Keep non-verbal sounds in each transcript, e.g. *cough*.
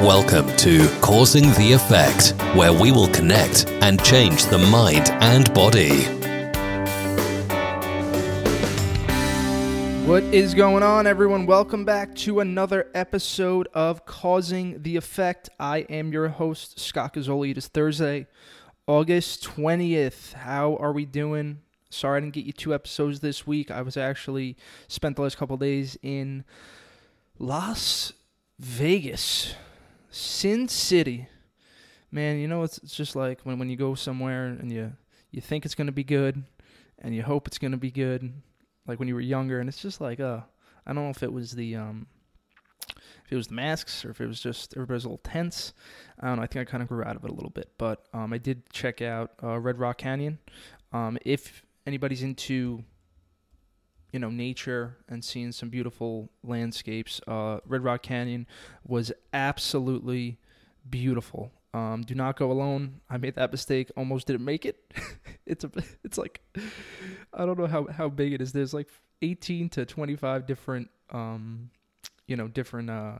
Welcome to Causing the Effect, where we will connect and change the mind and body. What is going on, everyone? Welcome back to another episode of Causing the Effect. I am your host, Scott Gazzoli. It is Thursday, August 20th. How are we doing? Sorry I didn't get you two episodes this week. I was actually spent the last couple days in Las Vegas, Sin City. Man, you know it's, it's just like when, when you go somewhere and you you think it's gonna be good and you hope it's gonna be good, like when you were younger, and it's just like uh I don't know if it was the um if it was the masks or if it was just everybody's a little tense. I don't know. I think I kind of grew out of it a little bit, but um, I did check out uh, Red Rock Canyon. Um, if anybody's into you know nature and seeing some beautiful landscapes, uh, Red Rock Canyon was absolutely beautiful. Um, do not go alone. I made that mistake. Almost didn't make it. *laughs* it's a. It's like, I don't know how how big it is. There's like 18 to 25 different, um, you know, different uh,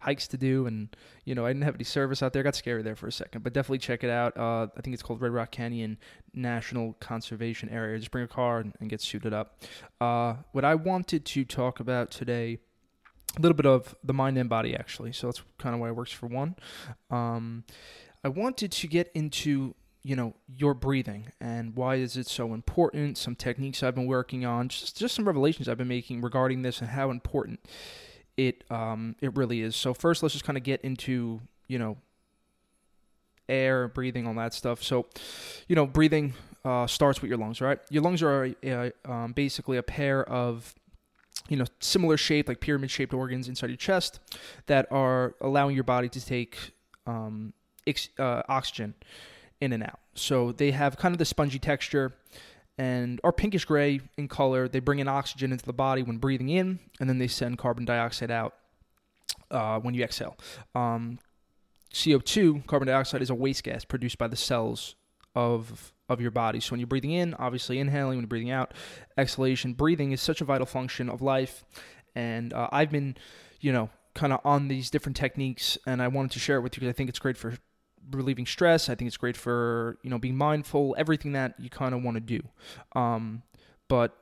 hikes to do, and you know, I didn't have any service out there. Got scary there for a second, but definitely check it out. Uh, I think it's called Red Rock Canyon National Conservation Area. Just bring a car and, and get suited up. Uh, what I wanted to talk about today a little bit of the mind and body actually so that's kind of why it works for one um, i wanted to get into you know your breathing and why is it so important some techniques i've been working on just just some revelations i've been making regarding this and how important it um, it really is. So first let's just kind of get into you know air breathing all that stuff. So you know breathing uh, starts with your lungs right? Your lungs are a, a, um, basically a pair of you know, similar shape, like pyramid shaped organs inside your chest that are allowing your body to take um, ex- uh, oxygen in and out. So they have kind of the spongy texture and are pinkish gray in color. They bring in oxygen into the body when breathing in, and then they send carbon dioxide out uh, when you exhale. Um, CO2, carbon dioxide, is a waste gas produced by the cells of of your body. So when you're breathing in, obviously inhaling, when you're breathing out, exhalation. Breathing is such a vital function of life, and uh, I've been, you know, kind of on these different techniques, and I wanted to share it with you because I think it's great for relieving stress. I think it's great for you know being mindful, everything that you kind of want to do. Um, but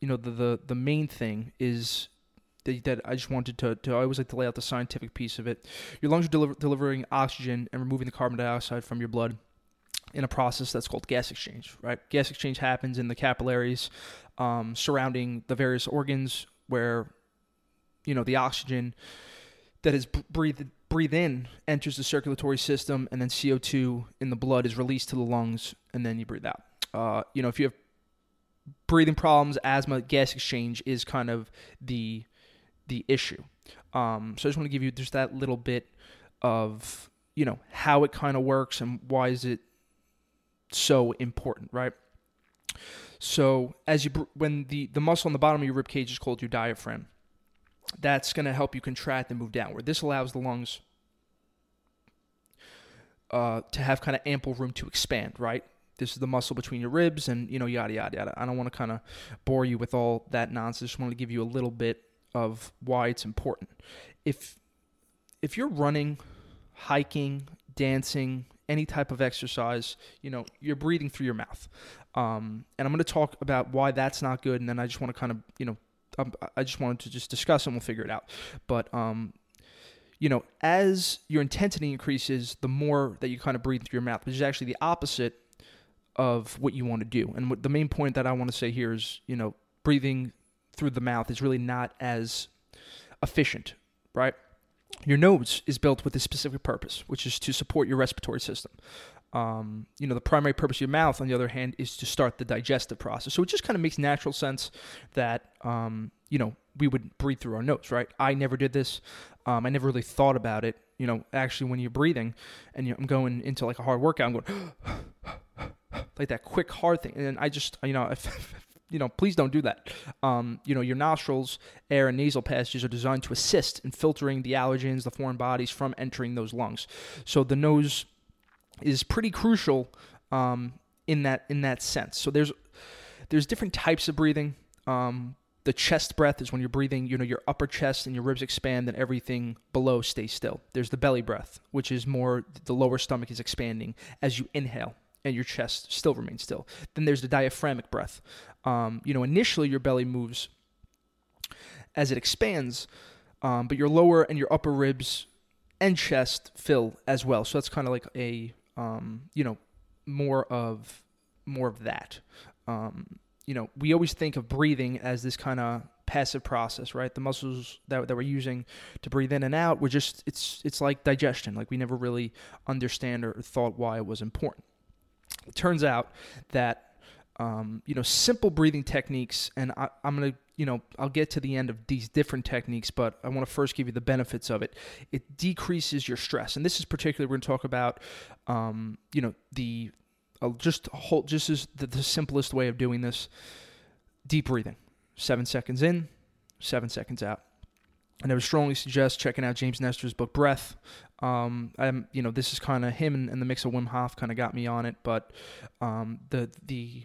you know the the the main thing is that I just wanted to, to I always like to lay out the scientific piece of it. Your lungs are deliver, delivering oxygen and removing the carbon dioxide from your blood in a process that's called gas exchange, right? Gas exchange happens in the capillaries um, surrounding the various organs where, you know, the oxygen that is breathed breathe in enters the circulatory system, and then CO2 in the blood is released to the lungs, and then you breathe out. Uh, you know, if you have breathing problems, asthma, gas exchange is kind of the the issue. Um, so I just want to give you just that little bit of you know how it kind of works and why is it so important, right? So as you when the the muscle on the bottom of your rib cage is called your diaphragm, that's going to help you contract and move downward. This allows the lungs uh, to have kind of ample room to expand, right? This is the muscle between your ribs, and you know yada yada yada. I don't want to kind of bore you with all that nonsense. I just want to give you a little bit of why it's important. If if you're running, hiking, dancing, any type of exercise, you know, you're breathing through your mouth. Um, and I'm going to talk about why that's not good. And then I just want to kind of, you know, um, I just wanted to just discuss and we'll figure it out. But, um, you know, as your intensity increases, the more that you kind of breathe through your mouth, which is actually the opposite of what you want to do. And what the main point that I want to say here is, you know, breathing through the mouth is really not as efficient, right? your nose is built with a specific purpose, which is to support your respiratory system. Um, you know, the primary purpose of your mouth, on the other hand, is to start the digestive process. So it just kind of makes natural sense that, um, you know, we would breathe through our nose, right? I never did this. Um, I never really thought about it. You know, actually, when you're breathing and you I'm going into like a hard workout, I'm going *gasps* like that quick hard thing, and I just, you know, *laughs* you know, please don't do that. Um, you know, your nostrils, air, and nasal passages are designed to assist in filtering the allergens, the foreign bodies from entering those lungs. So the nose is pretty crucial um, in that in that sense. So there's there's different types of breathing. Um, the chest breath is when you're breathing, you know, your upper chest and your ribs expand and everything below stays still. There's the belly breath, which is more the lower stomach is expanding as you inhale and your chest still remains still. Then there's the diaphragmic breath. Um, you know, initially your belly moves as it expands, um, but your lower and your upper ribs and chest fill as well. So that's kind of like a, um, you know, more of more of that. Um, you know, we always think of breathing as this kind of passive process, right? The muscles that, that we're using to breathe in and out, we're just, it's, it's like digestion. Like we never really understand or thought why it was important. It turns out that, um, you know, simple breathing techniques, and I, I'm going to, you know, I'll get to the end of these different techniques, but I want to first give you the benefits of it. It decreases your stress. And this is particularly, we're going to talk about, um, you know, the, I'll just hold just as the, the simplest way of doing this deep breathing seven seconds in seven seconds out and I would strongly suggest checking out James Nestor's book Breath. Um, I'm, you know, this is kind of him and, and, the mix of Wim Hof kind of got me on it, but um, the the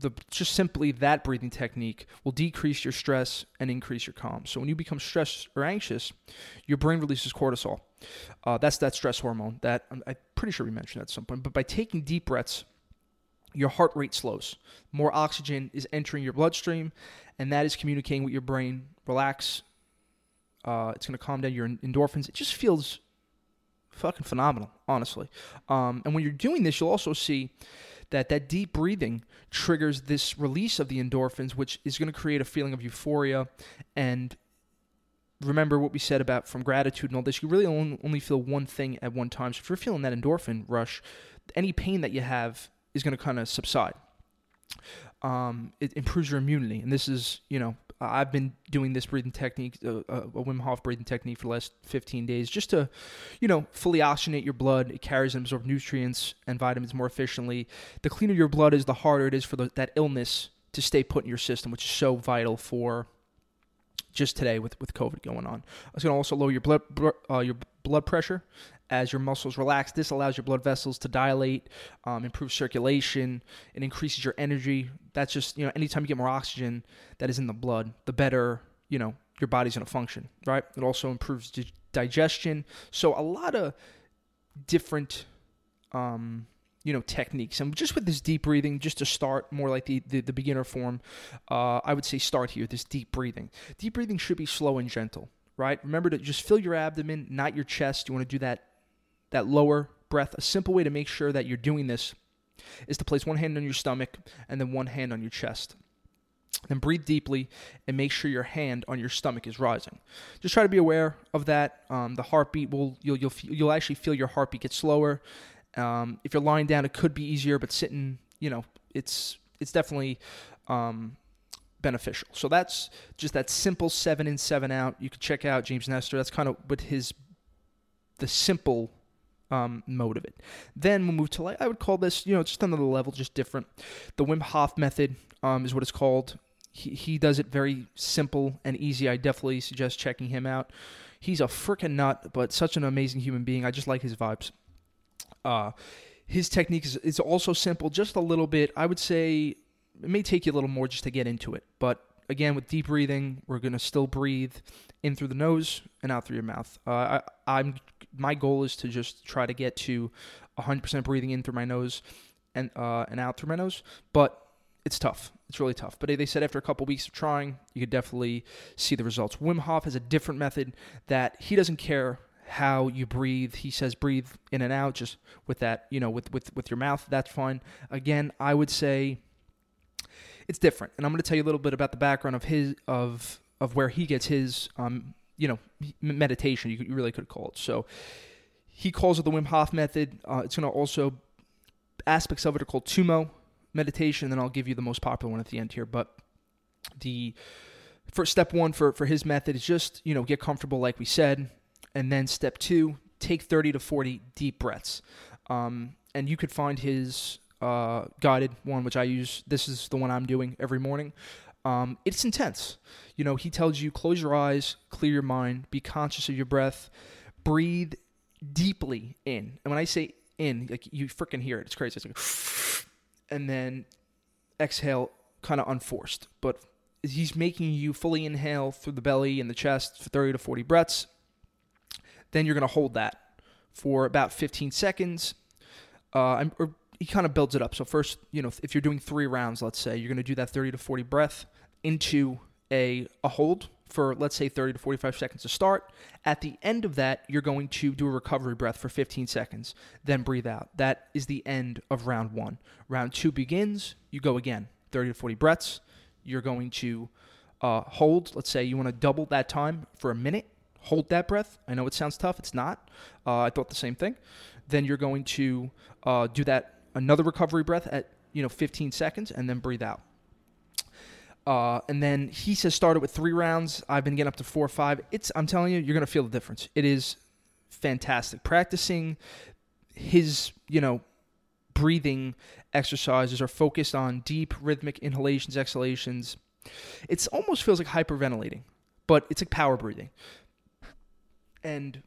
the just simply that breathing technique will decrease your stress and increase your calm. So when you become stressed or anxious, your brain releases cortisol. Uh, that's that stress hormone that I'm, I'm pretty sure we mentioned at some point. But by taking deep breaths, your heart rate slows. More oxygen is entering your bloodstream, and that is communicating with your brain. Relax. Uh, it's going to calm down your endorphins. It just feels fucking phenomenal, honestly. Um, and when you're doing this, you'll also see that that deep breathing triggers this release of the endorphins, which is going to create a feeling of euphoria. And remember what we said about from gratitude and all this. You really only feel one thing at one time. So if you're feeling that endorphin rush, any pain that you have is going to kind of subside. Um, it improves your immunity, and this is you know I've been doing this breathing technique, uh, uh, a Wim Hof breathing technique for the last 15 days, just to, you know, fully oxygenate your blood. It carries and absorbs nutrients and vitamins more efficiently. The cleaner your blood is, the harder it is for the, that illness to stay put in your system, which is so vital for just today with, with COVID going on. It's going to also lower your blood uh, your blood pressure as your muscles relax. This allows your blood vessels to dilate, um, improve circulation, it increases your energy. That's just, you know, anytime you get more oxygen that is in the blood, the better, you know, your body's going to function, right? It also improves di- digestion. So a lot of different, um, you know, techniques. And just with this deep breathing, just to start more like the, the, the beginner form, uh, I would say start here, this deep breathing. Deep breathing should be slow and gentle, right? Remember to just fill your abdomen, not your chest. You want to do that that lower breath. A simple way to make sure that you're doing this is to place one hand on your stomach and then one hand on your chest. Then breathe deeply and make sure your hand on your stomach is rising. Just try to be aware of that. Um, the heartbeat will you'll you'll you'll actually feel your heartbeat get slower. Um, if you're lying down, it could be easier, but sitting, you know, it's it's definitely um, beneficial. So that's just that simple seven in, seven out. You can check out James Nestor. That's kind of what his the simple um, mode of it. Then we'll move to like I would call this, you know, just another level, just different. The Wim Hof method um, is what it's called. He he does it very simple and easy. I definitely suggest checking him out. He's a freaking nut, but such an amazing human being. I just like his vibes. Uh, his technique is, is also simple, just a little bit. I would say it may take you a little more just to get into it, but again with deep breathing we're going to still breathe in through the nose and out through your mouth. Uh, I, am my goal is to just try to get to 100% breathing in through my nose and uh, and out through my nose but it's tough. It's really tough. But they said after a couple weeks of trying you could definitely see the results. Wim hof has a different method that he doesn't care how you breathe he says breathe in and out just with that you know with with, with your mouth that's fine again i would say it's different. And I'm going to tell you a little bit about the background of his of of where he gets his um you know meditation. You, you really could call it. So he calls it the Wim Hof method. Uh, it's going to also aspects of it are called Tummo meditation. And then I'll give you the most popular one at the end here. But the first step one for for his method is just you know get comfortable, like we said, and then step two, take 30 to 40 deep breaths. Um, and you could find his uh, guided one, which I use. This is the one I'm doing every morning. Um, it's intense. You know, he tells you close your eyes, clear your mind, be conscious of your breath, breathe deeply in. And when I say in, like you freaking hear it, it's crazy. It's like, *sniffs* and then exhale, kind of unforced, but he's making you fully inhale through the belly and the chest for 30 to 40 breaths. Then you're going to hold that for about 15 seconds. Uh, or he kind of builds it up. So first, you know, if you're doing three rounds, let's say you're going to do that 30 to 40 breath into a a hold for let's say 30 to 45 seconds to start. At the end of that, you're going to do a recovery breath for 15 seconds, then breathe out. That is the end of round 1. Round 2 begins, you go again, 30 to 40 breaths. You're going to uh, hold, let's say you want to double that time for a minute. Hold that breath. I know it sounds tough. It's not. Uh, I thought the same thing. Then you're going to uh, do that another recovery breath at you know 15 seconds, and then breathe out. Uh, and then he says started with three rounds. I've been getting up to four or five. It's I'm telling you, you're gonna feel the difference. It is fantastic. Practicing his, you know, breathing exercises are focused on deep rhythmic inhalations, exhalations. It almost feels like hyperventilating, but it's like power breathing. And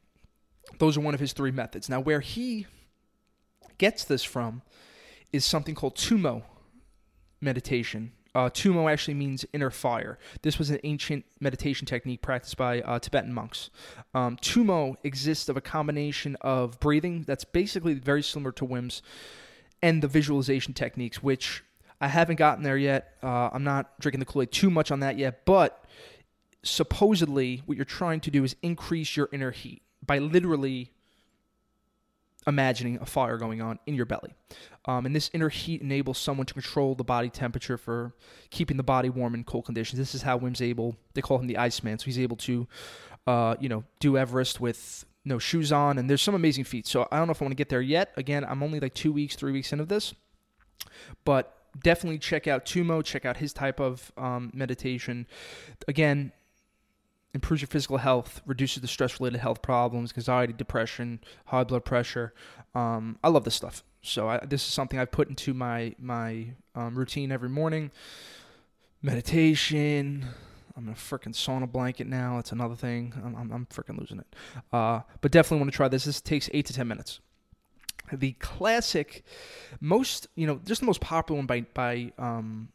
those are one of his three methods. Now, where he gets this from is something called Tummo meditation. Uh, Tummo actually means inner fire. This was an ancient meditation technique practiced by uh, Tibetan monks. Um, Tummo exists of a combination of breathing that's basically very similar to Wim's and the visualization techniques, which I haven't gotten there yet. Uh, I'm not drinking the Kool Aid too much on that yet, but supposedly what you're trying to do is increase your inner heat by literally imagining a fire going on in your belly. Um, and this inner heat enables someone to control the body temperature for keeping the body warm in cold conditions. This is how Wim's able, they call him the Iceman. So he's able to, uh, you know, do Everest with no shoes on. And there's some amazing feats. So I don't know if I want to get there yet. Again, I'm only like two weeks, three weeks into this. But definitely check out Tummo, check out his type of um, meditation. Again, improves your physical health, reduces the stress related health problems, anxiety, depression, high blood pressure. Um, I love this stuff. So I, this is something I put into my my um, routine every morning. Meditation. I'm in a freaking sauna blanket now. It's another thing. I'm, I'm, I'm freaking losing it. Uh, but definitely want to try this. This takes eight to ten minutes. The classic, most you know, just the most popular one by by um,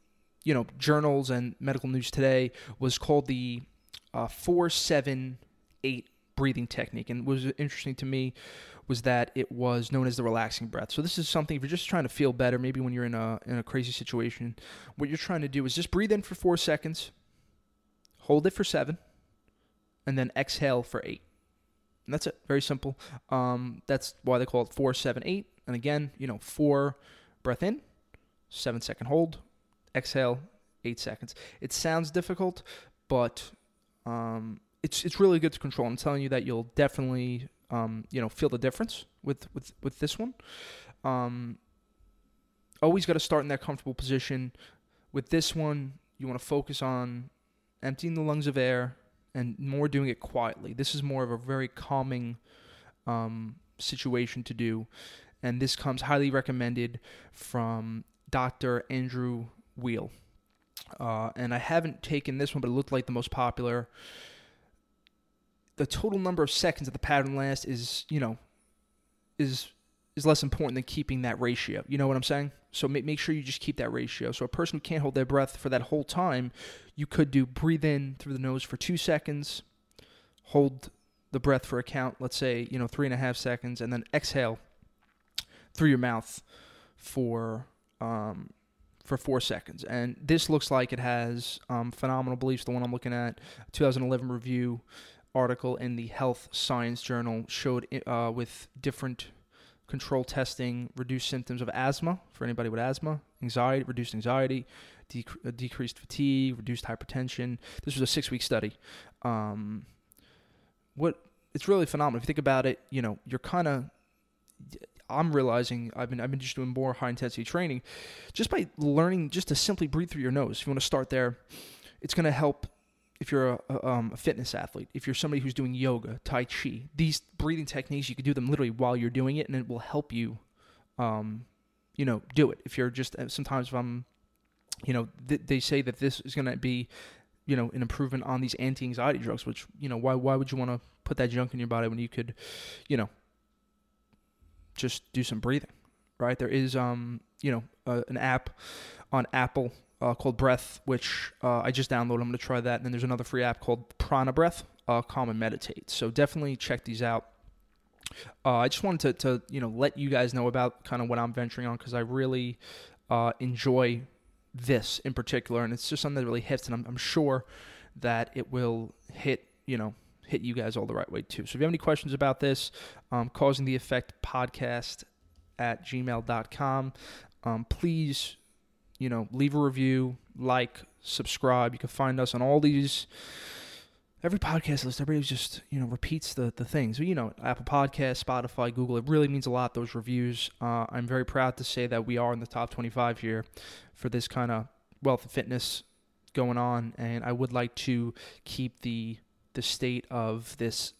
you know journals and medical news today was called the uh, four seven eight breathing technique. And what was interesting to me was that it was known as the relaxing breath. So this is something if you're just trying to feel better, maybe when you're in a in a crazy situation, what you're trying to do is just breathe in for four seconds, hold it for seven, and then exhale for eight. And that's it. Very simple. Um, that's why they call it four, seven, eight. And again, you know, four breath in, seven second hold, exhale, eight seconds. It sounds difficult, but um, it's it's really good to control. I'm telling you that you'll definitely um, you know feel the difference with with with this one. Um, always got to start in that comfortable position. With this one, you want to focus on emptying the lungs of air and more doing it quietly. This is more of a very calming um, situation to do, and this comes highly recommended from Dr. Andrew Weil. Uh, and I haven't taken this one, but it looked like the most popular. The total number of seconds that the pattern lasts is, you know, is is less important than keeping that ratio. You know what I'm saying? So make make sure you just keep that ratio. So a person who can't hold their breath for that whole time, you could do breathe in through the nose for two seconds, hold the breath for a count, let's say you know three and a half seconds, and then exhale through your mouth for um, for four seconds. And this looks like it has um, phenomenal beliefs. The one I'm looking at, 2011 review article in the Health Science Journal showed uh, with different control testing reduced symptoms of asthma for anybody with asthma, anxiety, reduced anxiety, dec- uh, decreased fatigue, reduced hypertension. This was a six week study. Um, what it's really phenomenal. If you think about it, you know, you're kind of I'm realizing I've been I've been just doing more high intensity training, just by learning just to simply breathe through your nose. If you want to start there, it's going to help. If you're a, um, a, fitness athlete, if you're somebody who's doing yoga, tai chi, these breathing techniques, you can do them literally while you're doing it, and it will help you, um, you know, do it. If you're just uh, sometimes if I'm, you know, th- they say that this is going to be, you know, an improvement on these anti-anxiety drugs. Which you know, why why would you want to put that junk in your body when you could, you know, just do some breathing, right? There is, um, you know, uh, an app on Apple uh, called Breath, which uh, I just downloaded. I'm going to try that. And then there's another free app called Prana Breath, uh, Calm and Meditate. So definitely check these out. Uh, I just wanted to, to, you know, let you guys know about kind of what I'm venturing on because I really uh, enjoy this in particular, and it's just something that really hits, and I'm, I'm sure that it will hit, you know, hit you guys all the right way too. So if you have any questions about this, um, causing the effect podcast at gmail.com, um, please, you know, leave a review, like, subscribe. You can find us on all these every podcast list, everybody just you know repeats the the things. So, you know, Apple Podcast, Spotify, Google. It really means a lot. Those reviews. Uh, I'm very proud to say that we are in the top 25 here for this kind of wealth and fitness going on, and I would like to keep the the state of this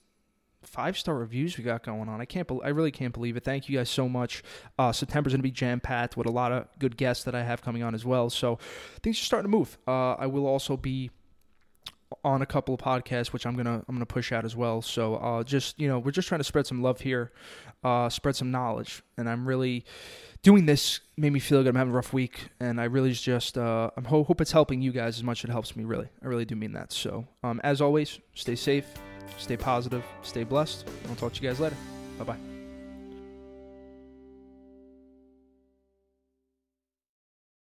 five star reviews we got going on. I can't, be- I really can't believe it. Thank you guys so much. Uh, September's gonna be jam packed with a lot of good guests that I have coming on as well. So things are starting to move. Uh, I will also be on a couple of podcasts, which I'm gonna I'm gonna push out as well. So uh, just you know, we're just trying to spread some love here, uh, spread some knowledge, and I'm really doing this made me feel good. I'm having a rough week, and I really just uh, I hope, hope it's helping you guys as much as it helps me. Really, I really do mean that. So um, as always, stay safe, stay positive, stay blessed. I'll talk to you guys later. Bye bye.